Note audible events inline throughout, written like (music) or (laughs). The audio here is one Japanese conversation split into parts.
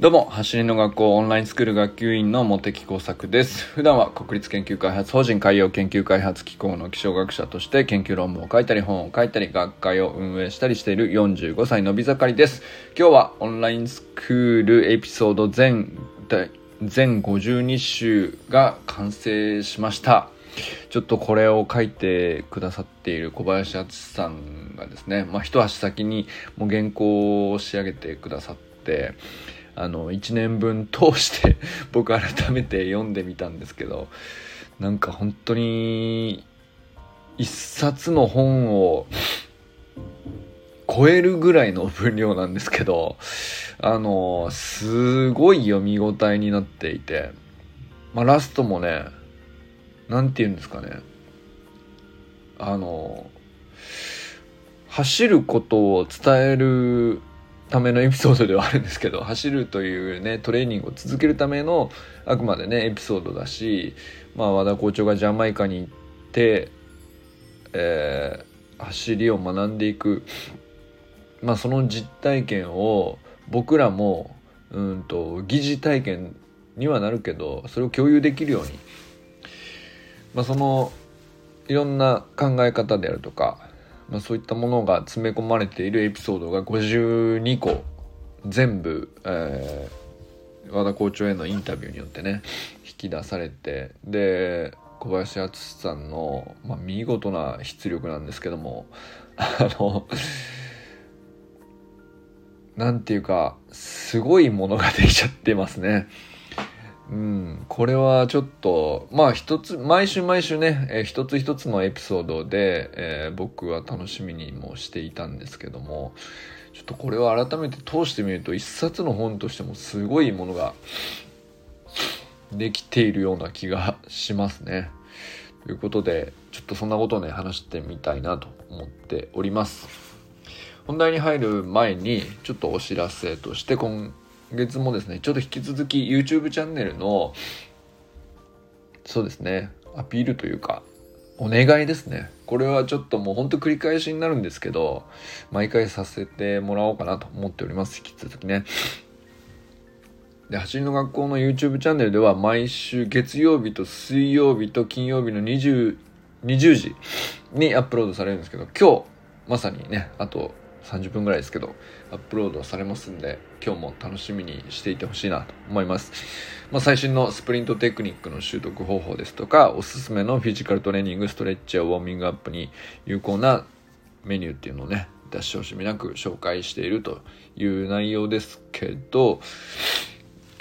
どうも、走りの学校オンラインスクール学級委員の茂木耕作です。普段は国立研究開発法人海洋研究開発機構の気象学者として研究論文を書いたり本を書いたり学会を運営したりしている45歳のび盛りです。今日はオンラインスクールエピソード全全52週が完成しました。ちょっとこれを書いてくださっている小林敦さんがですね、まあ、一足先にもう原稿を仕上げてくださって、あの1年分通して (laughs) 僕改めて読んでみたんですけどなんか本当に一冊の本を超えるぐらいの分量なんですけどあのすごい読み応えになっていて、まあ、ラストもね何て言うんですかね。あの走ることを伝えるためのエピソードではあるんですけど走るというねトレーニングを続けるためのあくまでねエピソードだし、まあ、和田校長がジャマイカに行って、えー、走りを学んでいく、まあ、その実体験を僕らもうんと疑似体験にはなるけどそれを共有できるように、まあ、そのいろんな考え方であるとかまあ、そういったものが詰め込まれているエピソードが52個全部、えー、和田校長へのインタビューによってね引き出されてで小林敦さんの、まあ、見事な出力なんですけども (laughs) あのなんていうかすごいものができちゃってますね。うん、これはちょっとまあ一つ毎週毎週ね、えー、一つ一つのエピソードで、えー、僕は楽しみにもしていたんですけどもちょっとこれを改めて通してみると一冊の本としてもすごいものができているような気がしますね。ということでちょっとそんなことをね話してみたいなと思っております。本題に入る前にちょっとお知らせとして今月もですね、ちょっと引き続き YouTube チャンネルの、そうですね、アピールというか、お願いですね。これはちょっともうほんと繰り返しになるんですけど、毎回させてもらおうかなと思っております。引き続きね。で、走りの学校の YouTube チャンネルでは毎週月曜日と水曜日と金曜日の20、20時にアップロードされるんですけど、今日、まさにね、あと30分ぐらいですけど、アップロードされますんで、今日も楽しみにしていてほしいなと思います。まあ、最新のスプリントテクニックの習得方法ですとか、おすすめのフィジカルトレーニング、ストレッチやウォーミングアップに有効なメニューっていうのをね、出し惜しみなく紹介しているという内容ですけど、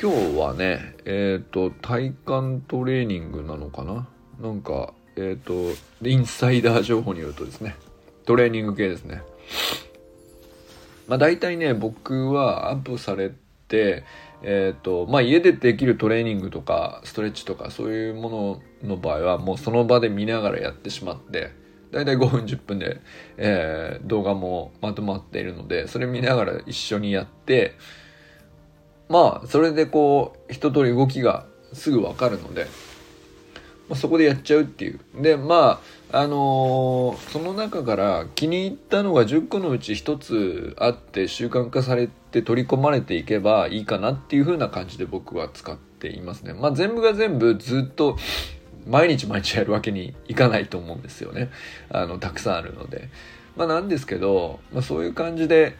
今日はね、えっ、ー、と、体幹トレーニングなのかな？なんか、えっ、ー、と、インサイダー情報によるとですね、トレーニング系ですね。まあ、大体ね僕はアップされて、えーとまあ、家でできるトレーニングとかストレッチとかそういうものの場合はもうその場で見ながらやってしまって大体5分10分で、えー、動画もまとまっているのでそれ見ながら一緒にやってまあそれでこう一通り動きがすぐ分かるのでまあ、そこでやっちゃうっていう。で、まあ、あのー、その中から気に入ったのが10個のうち1つあって習慣化されて取り込まれていけばいいかなっていう風な感じで僕は使っていますね。まあ、全部が全部ずっと毎日毎日やるわけにいかないと思うんですよね。あの、たくさんあるので。まあ、なんですけど、まあ、そういう感じで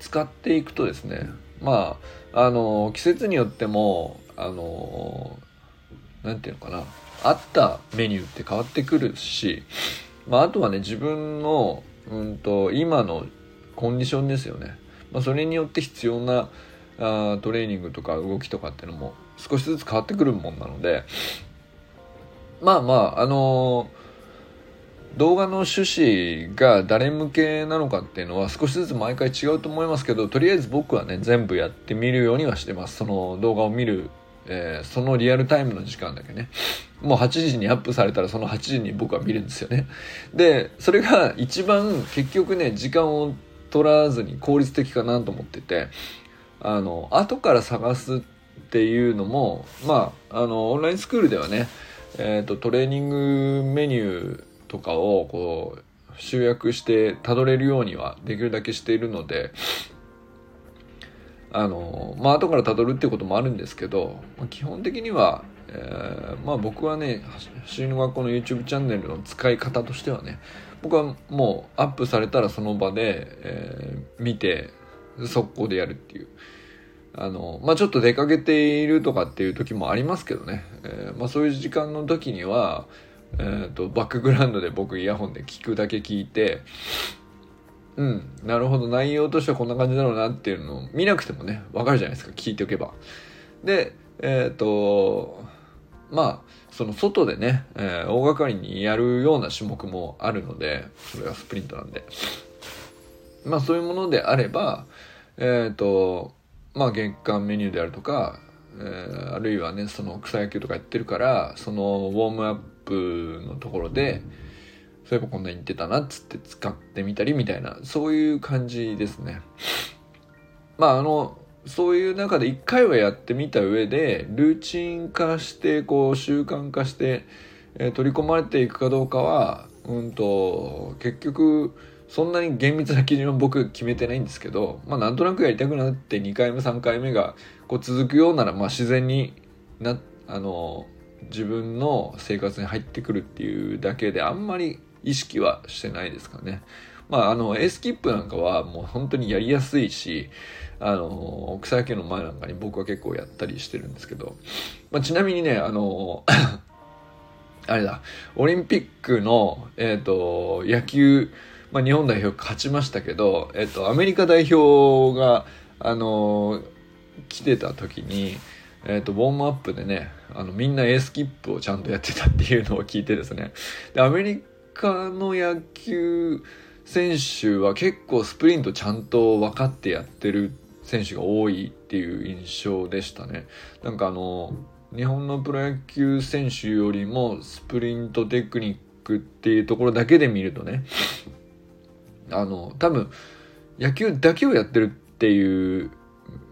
使っていくとですね、まあ、あの、季節によっても、あの、何て言うのかなあったメニューって変わってくるし、まあ、あとはね自分の、うんと、今のコンディションですよね、まあ、それによって必要なあトレーニングとか動きとかっていうのも少しずつ変わってくるもんなのでまあまああのー、動画の趣旨が誰向けなのかっていうのは少しずつ毎回違うと思いますけどとりあえず僕はね全部やってみるようにはしてます。その動画を見るえー、そのリアルタイムの時間だけね。もう8時にアップされたらその8時に僕は見るんですよね。でそれが一番結局ね時間を取らずに効率的かなと思っててあの後から探すっていうのもまああのオンラインスクールではね、えーと、トレーニングメニューとかをこう集約してたどれるようにはできるだけしているのであのまあ後から辿るっていうこともあるんですけど、まあ、基本的には、えー、まあ僕はね走りの学校の YouTube チャンネルの使い方としてはね僕はもうアップされたらその場で、えー、見て速攻でやるっていう。あのまあちょっと出かけているとかっていう時もありますけどね、えー、まあ、そういう時間の時には、えーと、バックグラウンドで僕イヤホンで聞くだけ聞いてうん、なるほど。内容としてはこんな感じだろうなっていうのを見なくてもねわかるじゃないですか。聞いておけば。でえっ、ー、とまあその外でね、えー、大掛かりにやるような種目もあるのでそれがスプリントなんで。まあそういうものであればえっ、ー、とまあ月間メニューであるとか、えー、あるいはねその草野球とかやってるからそのウォームアップのところでそういえばこんなに言ってたなっつって使ってみたりみたいなそういう感じですね。まああのそういう中で一回はやってみた上でルーチン化してこう習慣化して、えー、取り込まれていくかどうかはうんと結局そんなに厳密な基準は僕決めてないんですけど、まあ、なんとなくやりたくなって2回目3回目がこう続くようなら、まあ、自然になあの自分の生活に入ってくるっていうだけであんまり意識はしてないですかね。まあ、あの、エースキップなんかはもう本当にやりやすいし、あの、草野球の前なんかに僕は結構やったりしてるんですけど、まあ、ちなみにね、あの、(coughs) あれだ、オリンピックの、えっ、ー、と、野球、まあ、日本代表勝ちましたけど、えっ、ー、と、アメリカ代表が、あの、来てた時に、えっ、ー、と、ウォームアップでね、あの、みんなエースキップをちゃんとやってたっていうのを聞いてですね。で、アメリカの野球選手は結構スプリントちゃんと分かってやってる選手が多いっていう印象でしたね。なんかあの、日本のプロ野球選手よりもスプリントテクニックっていうところだけで見るとね、あの、多分野球だけをやってるっていう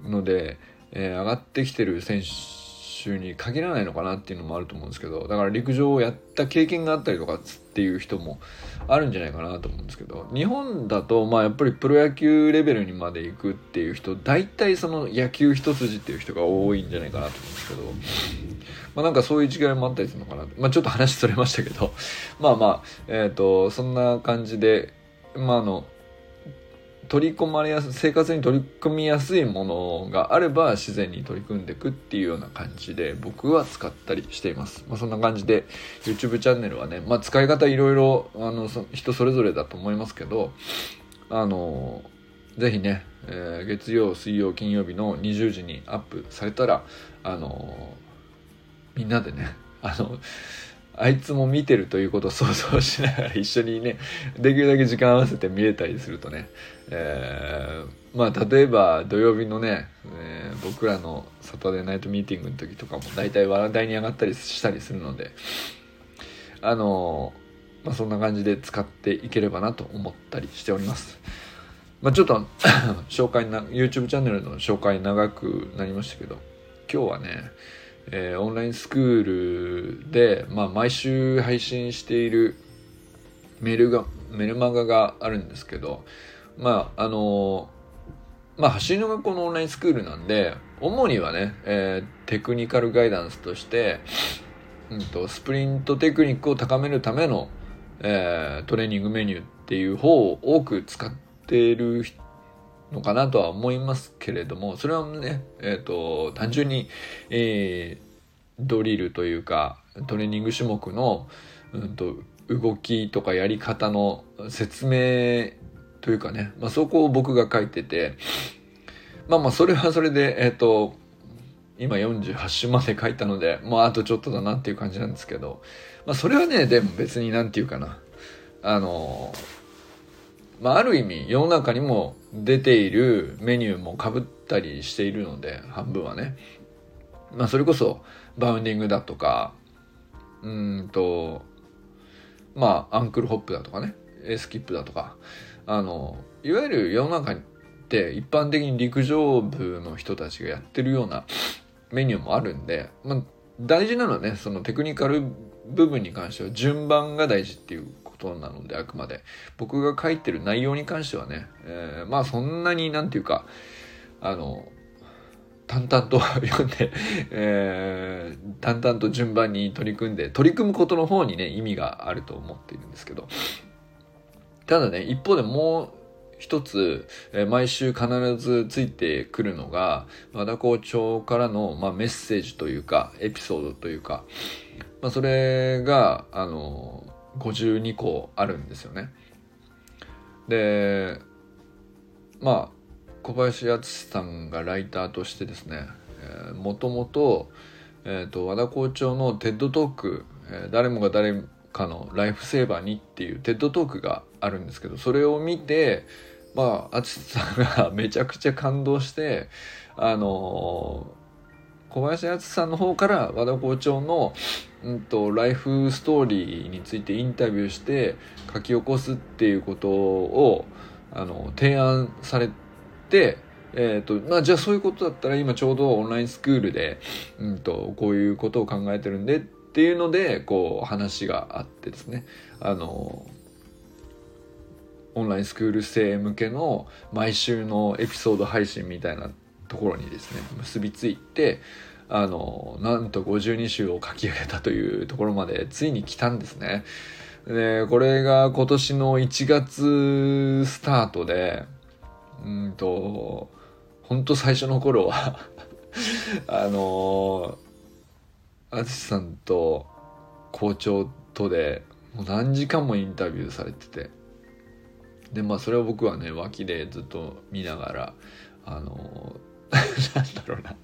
ので、えー、上がってきてる選手習に限らないのかなっていうのもあると思うんですけどだから陸上をやった経験があったりとかっていう人もあるんじゃないかなと思うんですけど日本だとまあやっぱりプロ野球レベルにまで行くっていう人大体その野球一筋っていう人が多いんじゃないかなと思うんですけどまあなんかそういう違いもあったりするのかなまあちょっと話それましたけど (laughs) まあまあえっ、ー、とそんな感じでまああの取り込まれやすい生活に取り組みやすいものがあれば自然に取り組んでいくっていうような感じで僕は使ったりしています。まあ、そんな感じで YouTube チャンネルはね、まあ、使い方いろいろあの人それぞれだと思いますけどあのぜひね、えー、月曜水曜金曜日の20時にアップされたらあのみんなでねあのあいつも見てるということを想像しながら一緒にねできるだけ時間合わせて見れたりするとね、えー、まあ例えば土曜日のね、えー、僕らのサタデーナイトミーティングの時とかも大体話題に上がったりしたりするのであのまあ、そんな感じで使っていければなと思ったりしております。まあ、ちょっと (coughs) 紹介な YouTube チャンネルの紹介長くなりましたけど今日はねえー、オンラインスクールで、まあ、毎週配信しているメルがメルマガがあるんですけどまああのまあ走りの学校のオンラインスクールなんで主にはね、えー、テクニカルガイダンスとして、うんと、スプリントテクニックを高めるための、えー、トレーニングメニューっていう方を多く使っている人のかなとは思いますけれどもそれはね、えーと、単純に、えー、ドリルというかトレーニング種目の、うんと、動きとかやり方の説明というかね、まあ、そこを僕が書いててまあまあそれはそれでえっ、ー、と今48種まで書いたのでもうあとちょっとだなっていう感じなんですけど、まあ、それはねでも別になんていうかなあのまあ、ある意味世の中にも出ているメニューもかぶったりしているので半分はね、まあ、それこそバウンディングだとかうんとまあ ankle hop だとかね A スキップだとかあのいわゆる世の中って一般的に陸上部の人たちがやってるようなメニューもあるんで、まあ、大事なのはねそのテクニカル部分に関しては順番が大事っていうことなのであくまで。僕が書いてる内容に関してはね、えー、まあそんなになんていうかあの淡々と読んで、えー、淡々と順番に取り組んで、取り組むことの方にね、意味があると思っているんですけど、ただね、一方でもう一つ、え、毎週必ずついてくるのが、和田校長からの、まあ、メッセージというか、エピソードというか、まあ、それが、あの、52個あるんですよね。で、まあ、小林敦さんがライターとしてですね、えー、もともと、えーと、和田校長の TED Talk、えー、誰もが誰かのライフセーバーにっていう TED Talk があるんですけどそれを見てまあ淳さんがめちゃくちゃ感動してあのー、小林敦さんの方から和田校長の、うんと、ライフストーリーについてインタビューして書き起こすっていうことをあの提案されて。えーとまあ、じゃあそういうことだったら今ちょうどオンラインスクールで、うんと、こういうことを考えてるんでっていうのでこう話があってですねあのオンラインスクール生向けの毎週のエピソード配信みたいなところにですね結びついてあのなんと52週を書き上げたというところまでついに来たんですね。でこれが今年の1月スタートでうんと本当最初の頃は (laughs) あの淳さんと校長とでもう何時間もインタビューされててでまあそれを僕はね脇でずっと見ながらあの (laughs) なんだろうな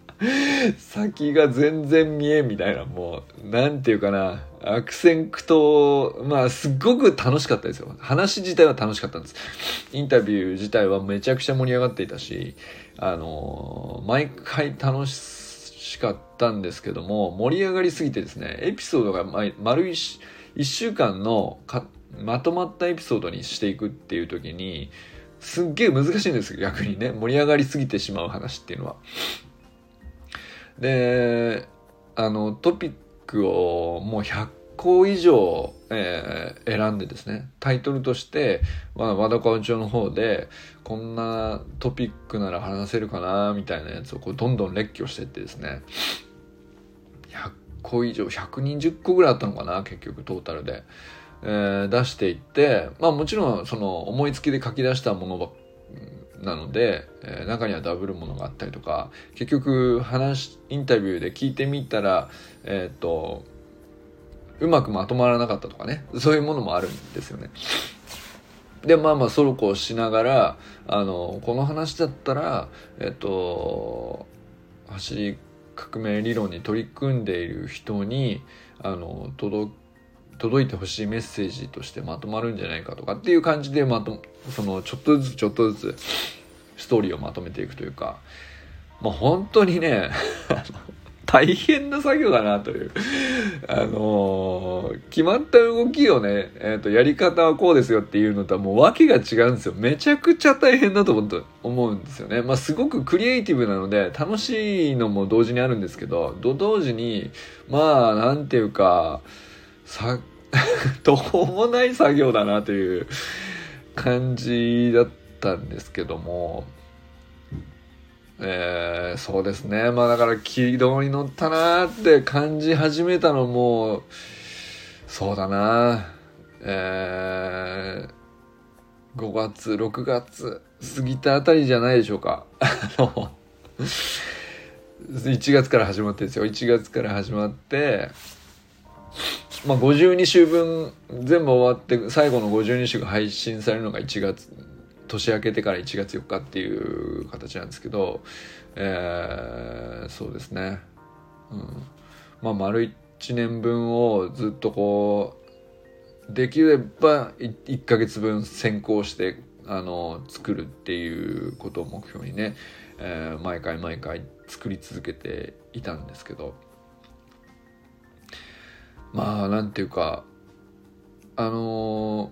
先が全然見えんみたいなもうなんていうかな。悪戦苦闘まあすっごく楽しかったですよ。話自体は楽しかったんです。インタビュー自体はめちゃくちゃ盛り上がっていたしあの毎回楽しかったんですけども盛り上がりすぎてですねエピソードが丸 1, 1週間のまとまったエピソードにしていくっていう時にすっげえ難しいんです逆にね。盛り上がりすぎてしまう話っていうのは。であのトピックをもう100個以上、えー、選んでですねタイトルとして、まあ、和田校長の方でこんなトピックなら話せるかなみたいなやつをこうどんどん列挙してってですね100個以上120個ぐらいあったのかな結局トータルで、えー、出していってまあもちろんその思いつきで書き出したものばっなので、えー、中にはダブるものがあったりとか結局話インタビューで聞いてみたらえっ、とうまくまとまらなかったとかねそういうものもあるんですよね。でまあまあそうこうしながらあのこの話だったらえっ、と走り革命理論に取り組んでいる人にあの届届いてほしいメッセージとしてまとまるんじゃないかとかっていう感じでまとそのちょっとずつちょっとずつストーリーをまとめていくというかもう本当にね大変な作業だなという。あのー、決まった動きをね、えーと、やり方はこうですよっていうのとはもう訳が違うんですよ。めちゃくちゃ大変だと思うんですよね。まあすごくクリエイティブなので楽しいのも同時にあるんですけど同時にまあなんていうかさ (laughs) 途方もない作業だなという感じだったんですけども、えー、そうですね。まあだから軌道に乗ったなって感じ始めたのも、そうだな。えー、5月、6月過ぎたあたりじゃないでしょうか。あの、1月から始まってですよ。1月から始まって、まあ、52週分全部終わって最後の52週が配信されるのが1月年明けてから1月4日っていう形なんですけど、えー、そうですね、うん、まあ丸1年分をずっとこうできれば 1, ヶ月分先行してあの作るっていうことを目標にね、えー、毎回毎回作り続けていたんですけど。まあなんていうかあの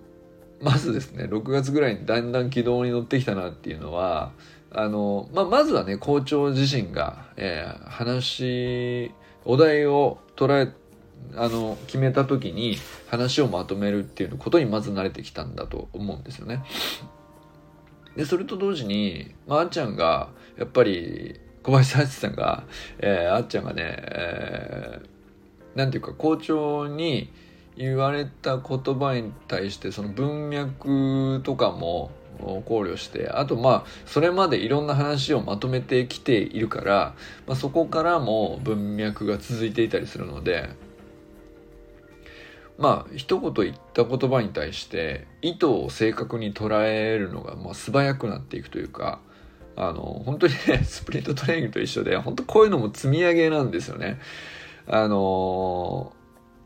ー、まずですね6月ぐらいにだんだん軌道に乗ってきたなっていうのはあのー、まあ、まずはね校長自身が、えー、話お題を捉えあの決めた時に話をまとめるっていうことにまず慣れてきたんだと思うんですよね。でそれと同時に、まあ、あんちゃんがやっぱり小小林幸さんが、えー、あっちゃんがね、えー、なんていうか校長に言われた言葉に対してその文脈とかも考慮してあとまあそれまでいろんな話をまとめてきているから、まあ、そこからも文脈が続いていたりするのでまあ一言言った言葉に対して意図を正確に捉えるのがまあ素早くなっていくというかあの本当にねスプリントトレーニングと一緒で本当こういうのも積み上げなんですよね。あの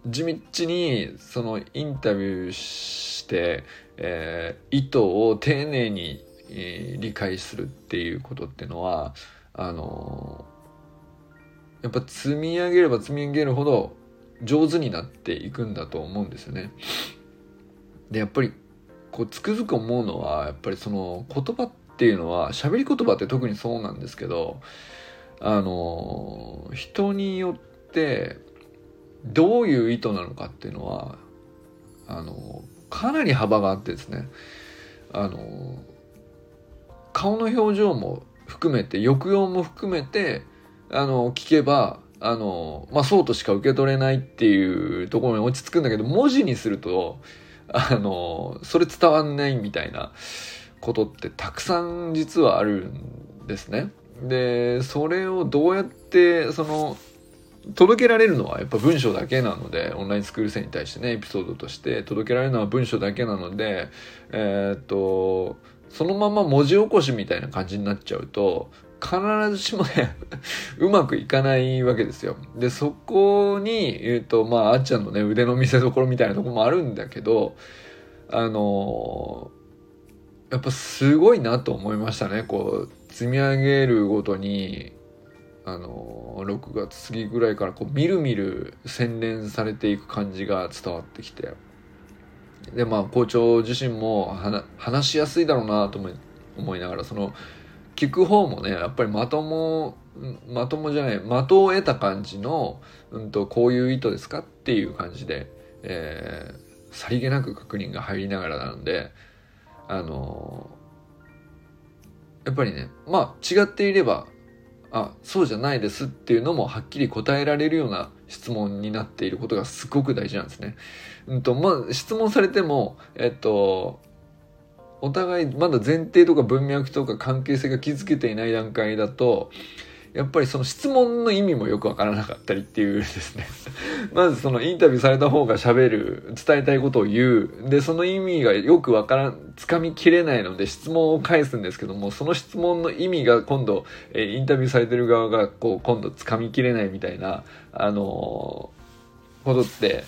地道にそのインタビューして、えー、意図を丁寧に、えー、理解するっていうことっていうのはあのやっぱ積み上げれば積み上げるほど上手になっていくんだと思うんですよね。でやっぱりこうつくづく思うのはやっぱりその言葉っていうのは喋り言葉って特にそうなんですけどあの人によってどういう意図なのかっていうのはあのかなり幅があってですねあの顔の表情も含めて抑揚も含めてあの聞けばあのまあそうとしか受け取れないっていうところに落ち着くんだけど文字にするとあのそれ伝わんないみたいなことってたくさん実はあるんですね。でそれをどうやってその届けられるのはやっぱ文章だけなのでオンラインスクール生に対してねエピソードとして届けられるのは文章だけなのでえー、っとそのまま文字起こしみたいな感じになっちゃうと必ずしもね (laughs) うまくいかないわけですよ。でそこに、えー、っとまああっちゃんのね腕の見せ所みたいなとこもあるんだけどあのやっぱすごいなと思いましたねこう積み上げるごとにあの6月過ぎぐらいからこうみるみる洗練されていく感じが伝わってきて。でまあ校長自身も話しやすいだろうなと思いながらその聞く方もねやっぱりまともまともじゃない的を得た感じの、うんと、こういう意図ですかっていう感じで、えー、さりげなく確認が入りながらなのであのやっぱりねまあ違っていればあそうじゃないですっていうのもはっきり答えられるような質問になっていることがすごく大事なんですね。うんとまあ、質問されても、えっと、お互いまだ前提とか文脈とか関係性が築けていない段階だとやっぱりその質問の意味もよくわからなかったりっていうですね (laughs) まずそのインタビューされた方が喋る、伝えたいことを言う。で、その意味がよくわからん、つかみきれないので質問を返すんですけども、その質問の意味が今度、えインタビューされてる側がこう今度つかみきれないみたいな、あのー、ことって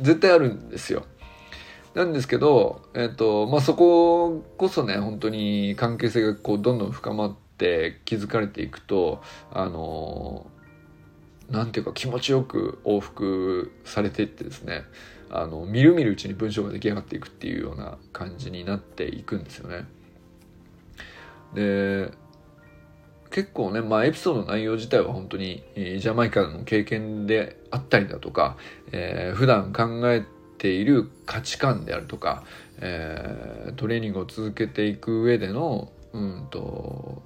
絶対あるんですよ。なんですけど、えっ、と、まあ、そここそね、本当に関係性がこうどんどん深まって、って気づかれていくとあのなんていうか気持ちよく往復されていってですねあのみるみるうちに文章が出来上がっていくっていうような感じになっていくんですよね。で結構ね、まあ、エピソードの内容自体は本当に、ジャマイカの経験であったりだとか、えー、普段考えている価値観であるとか、えー、トレーニングを続けていく上でのうんと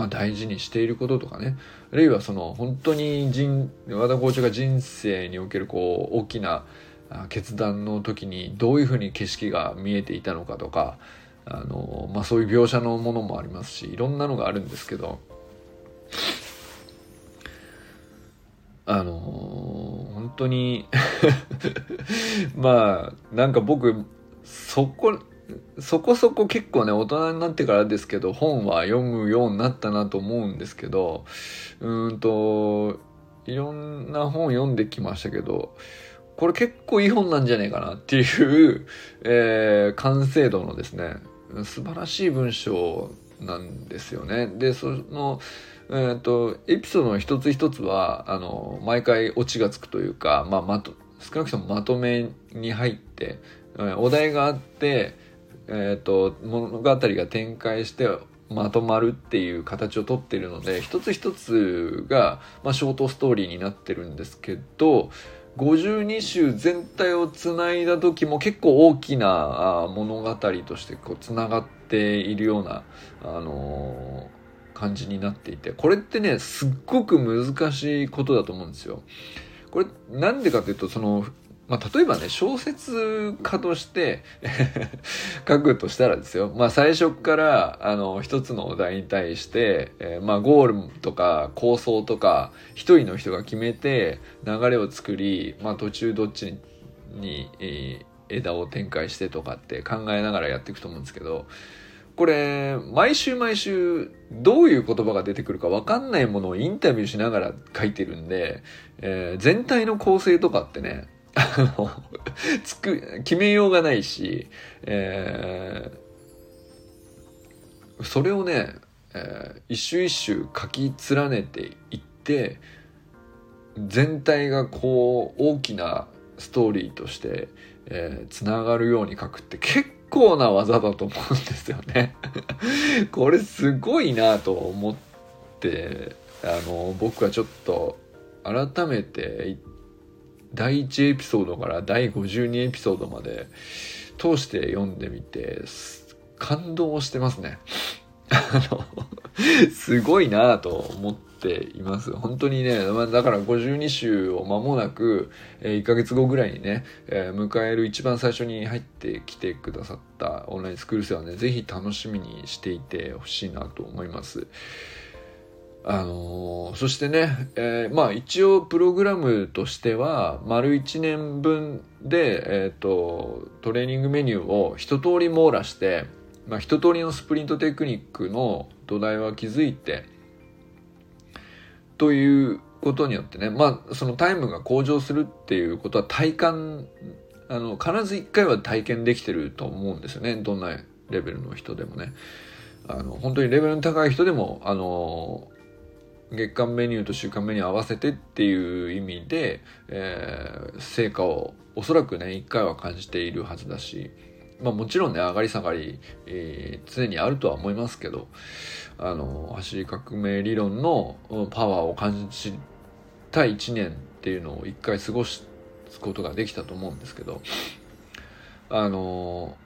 まあ、大事にしていることとかね。あるいはその本当に人和田校長が人生におけるこう大きな決断の時にどういうふうに景色が見えていたのかとかあの、まあ、そういう描写のものもありますしいろんなのがあるんですけどあの本当に (laughs) まあなんか僕そこそこそこ結構ね大人になってからですけど本は読むようになったなと思うんですけどうんといろんな本読んできましたけどこれ結構いい本なんじゃねえかなっていう、(laughs) えー、完成度のですね素晴らしい文章なんですよね。でそのえーと、エピソードの一つ一つはあの毎回オチがつくというか、まあ、まと少なくともまとめに入って、お題があってえーと、物語が展開してまとまるっていう形をとっているので一つ一つが、まあ、ショートストーリーになってるんですけど52週全体をつないだ時も結構大きな物語としてこうつながっているような、あのー、感じになっていてこれってねすっごく難しいことだと思うんですよ。これなんでかというとそのまあ、例えばね、小説家として (laughs) 書くとしたらですよ。まあ、最初から、あの、一つのお題に対して、えー、まあ、ゴールとか構想とか、一人の人が決めて、流れを作り、まあ、途中どっちに、えー、枝を展開してとかって考えながらやっていくと思うんですけど、これ、毎週毎週、どういう言葉が出てくるか分かんないものをインタビューしながら書いてるんで、えー、全体の構成とかってね、あの、つく、決めようがないし、えー、それをね、えー、一周一周書き連ねていって、全体がこう、大きなストーリーとして、えー、つながるように書くって結構な技だと思うんですよね。(laughs) これすごいなと思って、あの、僕はちょっと改めて第1エピソードから第52エピソードまで通して読んでみて感動してますね。(laughs) あのすごいなと思っています。本当にね、まあ、だから52週を間もなく、え、1ヶ月後ぐらいにね、えー、迎える一番最初に入ってきてくださったオンラインスクール生はね、ぜひ楽しみにしていてほしいなと思います。あのー、そしてね、えー、まあ一応プログラムとしては丸1年分で、えーと、トレーニングメニューを一通り網羅して、まあ、一通りのスプリントテクニックの土台は築いてということによってねまあそのタイムが向上するっていうことは体感あの必ず一回は体験できてると思うんですよねどんなレベルの人でもね。あの本当にレベルの高い人でもあの月間メニューと週間メニュー合わせてっていう意味で、えー、成果をおそらくね一回は感じているはずだし、まあ、もちろんね上がり下がり、えー、常にあるとは思いますけどあの走り革命理論のパワーを感じた1年っていうのを一回過ごすことができたと思うんですけどあの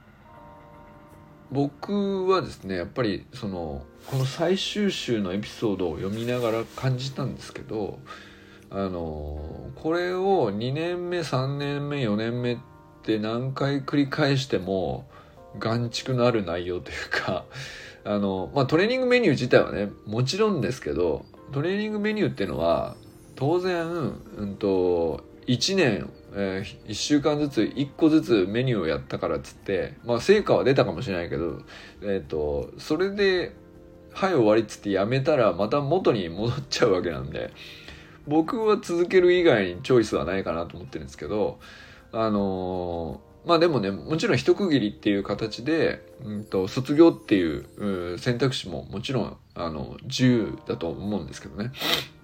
僕はですねやっぱりそのこの最終週のエピソードを読みながら感じたんですけどあのこれを2年目3年目4年目って何回繰り返しても眼蓄のある内容というか (laughs) あの、まあ、トレーニングメニュー自体はねもちろんですけどトレーニングメニューっていうのは当然、うんと、1年、えー、1週間ずつ1個ずつメニューをやったからっつってまあ成果は出たかもしれないけど、えっ、ー、とそれではい終わりっつってやめたらまた元に戻っちゃうわけなんで僕は続ける以外にチョイスはないかなと思ってるんですけどあのー、まあでもねもちろん一区切りっていう形で、うんと、卒業っていう選択肢ももちろんあの自由だと思うんですけどね。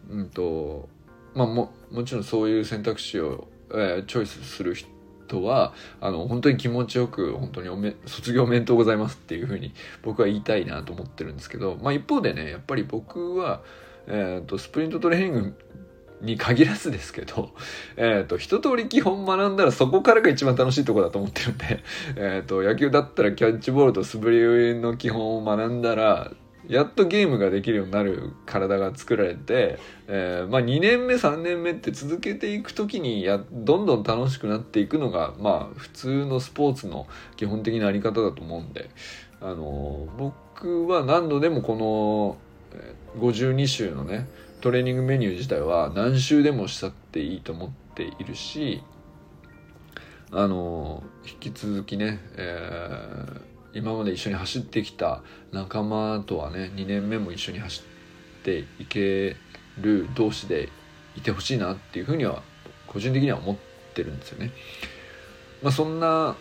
うんとまあももちろんそういう選択肢を、えー、チョイスする人とはあの本当に気持ちよく本当におめ卒業おめでとうございますっていうふうに僕は言いたいなと思ってるんですけど、まあ、一方でねやっぱり僕は、えーと、スプリントトレーニングに限らずですけど、えっ、ー、と、一通り基本学んだらそこからが一番楽しいとこだと思ってるんで、えっ、ー、と、野球だったらキャッチボールと素振りの基本を学んだら、やっとゲームができるようになる体が作られて、えー、まあ2年目3年目って続けていく時にやどんどん楽しくなっていくのがまあ普通のスポーツの基本的なあり方だと思うんで、あの、僕は何度でもこの52週のねトレーニングメニュー自体は何週でもしたっていいと思っているしあの、引き続きね、えー今まで一緒に走ってきた仲間とはね2年目も一緒に走っていける同士でいてほしいなっていうふうには個人的には思ってるんですよね。まあ、そんな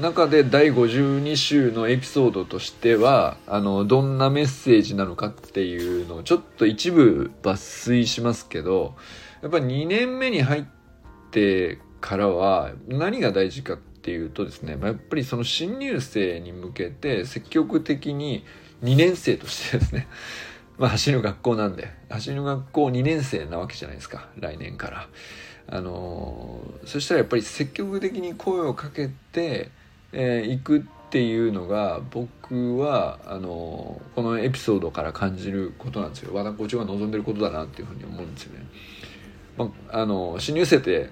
中で第52週のエピソードとしてはあのどんなメッセージなのかっていうのをちょっと一部抜粋しますけどやっぱり2年目に入ってからは何が大事かってっていうとですね、まあ、やっぱりその新入生に向けて積極的に2年生としてですね、(laughs) まあ、走る学校なんで走る学校2年生なわけじゃないですか来年から。あのー、そしたらやっぱり積極的に声をかけてい、えー、くっていうのが僕はあのこのエピソードから感じることなんですよ和田校長が望んでることだなっていうふうに思うんですよね。まあの新入生って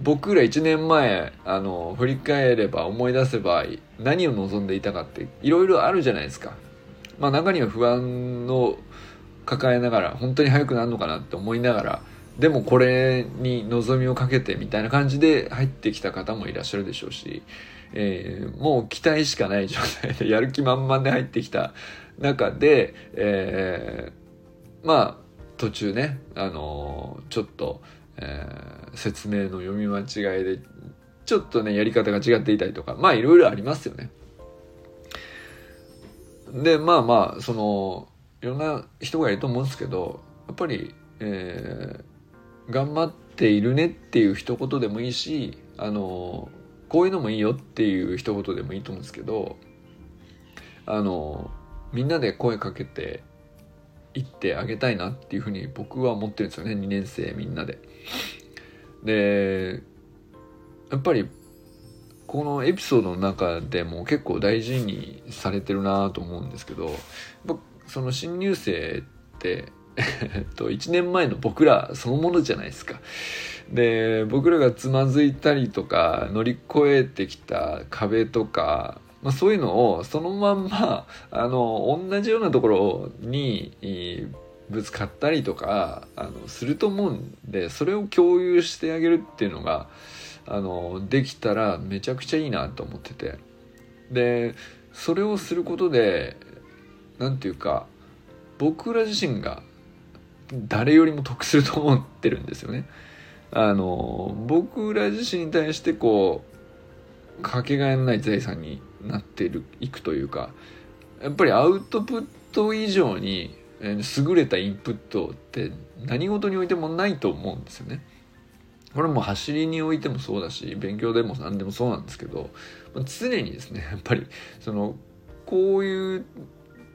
僕ら1年前あの振り返れば思い出せば何を望んでいたかっていろいろあるじゃないですか。まあ中には不安を抱えながら本当に早くなるのかなって思いながらでもこれに望みをかけてみたいな感じで入ってきた方もいらっしゃるでしょうし、えー、もう期待しかない状態でやる気満々で入ってきた中で、えー、まあ途中ね、あのー、ちょっと、えー、説明の読み間違いでちょっとねやり方が違っていたりとかまあいろいろありますよね。でまあまあそのいろんな人がいると思うんですけどやっぱり、えー、頑張っているねっていう一言でもいいしあのこういうのもいいよっていう一言でもいいと思うんですけどあのみんなで声かけていってあげたいなっていうふうに僕は思ってるんですよね2年生みんなで。でやっぱりこのエピソードの中でも結構大事にされてるなと思うんですけどその新入生ってと、1年前の僕らそのものじゃないですか。で、僕らがつまずいたりとか、乗り越えてきた壁とか、まあ、そういうのをそのまんま、あの、同じようなところにぶつかったりとか、あの、すると思うんで、それを共有してあげるっていうのが、あの、できたらめちゃくちゃいいなと思ってて。で、それをすることで、なんていうか、僕ら自身が誰よりも得すると思ってるんですよね。あの僕ら自身に対してこうかけがえのない財産になっているいくというかやっぱりアウトプット以上に優れたインプットって何事においてもないと思うんですよね。これも走りにおいてもそうだし勉強でも何でもそうなんですけど常にですね (laughs) やっぱりそのこういう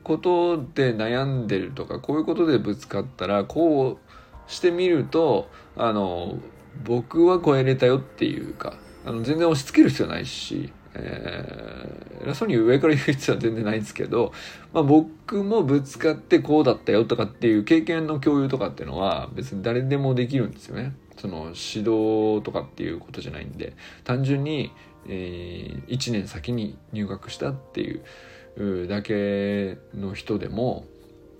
ことで悩んでるとかこういうことでぶつかったらこうしてみるとあの僕は超えれたよっていうかあの全然押し付ける必要ないし、えー、偉そうに上から言う必要は全然ないんですけど、まあ、僕もぶつかってこうだったよとかっていう経験の共有とかっていうのは別に誰でもできるんですよね。その指導とかっていうことじゃないんで単純に、えー、1年先に入学したっていうだけの人でも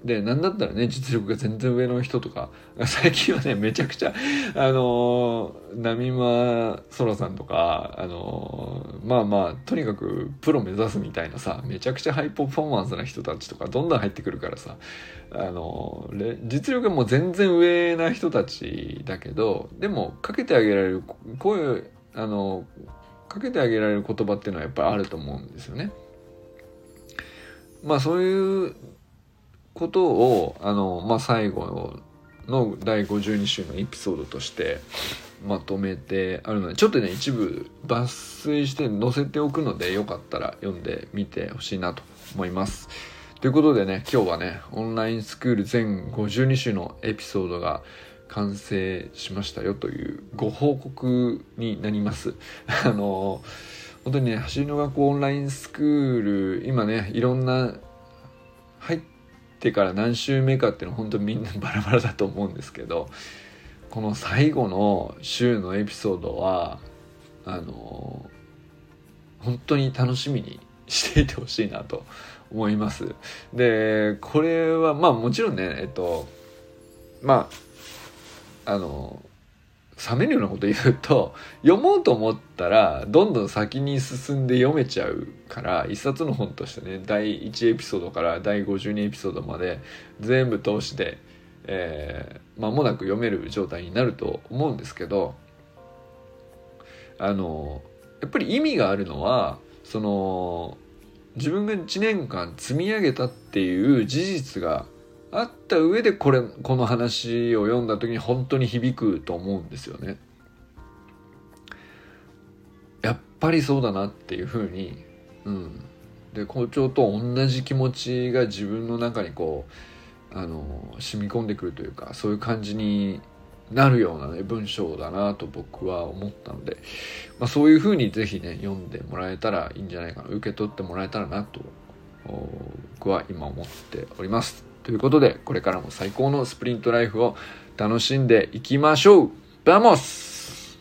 でなんだったらね実力が全然上の人とか (laughs) 最近はねめちゃくちゃあの波間空さんとかあのまあまあとにかくプロ目指すみたいなさめちゃくちゃハイパフォーマンスな人たちとかどんどん入ってくるからさあの実力がもう全然上な人たちだけどでもかけてあげられる声あのかけてあげられる言葉っていうのはやっぱりあると思うんですよね。まあそういうことをあの、まあ、最後の第52週のエピソードとしてまとめてあるのでちょっとね一部抜粋して載せておくのでよかったら読んでみてほしいなと思います。ということでね今日はねオンラインスクール全52週のエピソードが完成しましたよというご報告になります。(laughs) あの本当にね走りの学校オンラインスクール今ねいろんな入ってから何週目かっていうのは本当みんなバラバラだと思うんですけどこの最後の週のエピソードはあの本当に楽しみにしていてほしいなと思います。でこれはまあもちろんねえっとまああの冷めるようなこと言うと読もうと思ったらどんどん先に進んで読めちゃうから一冊の本としてね第1エピソードから第52エピソードまで全部通して、えー、間もなく読める状態になると思うんですけどあのやっぱり意味があるのはその自分が1年間積み上げたっていう事実があった上でこれこの話を読んだ時に本当に響くと思うんですよね。やっぱりそうだなっていうふうに、うん、で校長と同じ気持ちが自分の中にこうあの染み込んでくるというかそういう感じになるようなね、文章だなと僕は思ったので、まあ、そういうふうにぜひね、読んでもらえたらいいんじゃないかな、受け取ってもらえたらなと、僕は今思っております。ということで、これからも最高のスプリントライフを楽しんでいきましょう。 Vamos。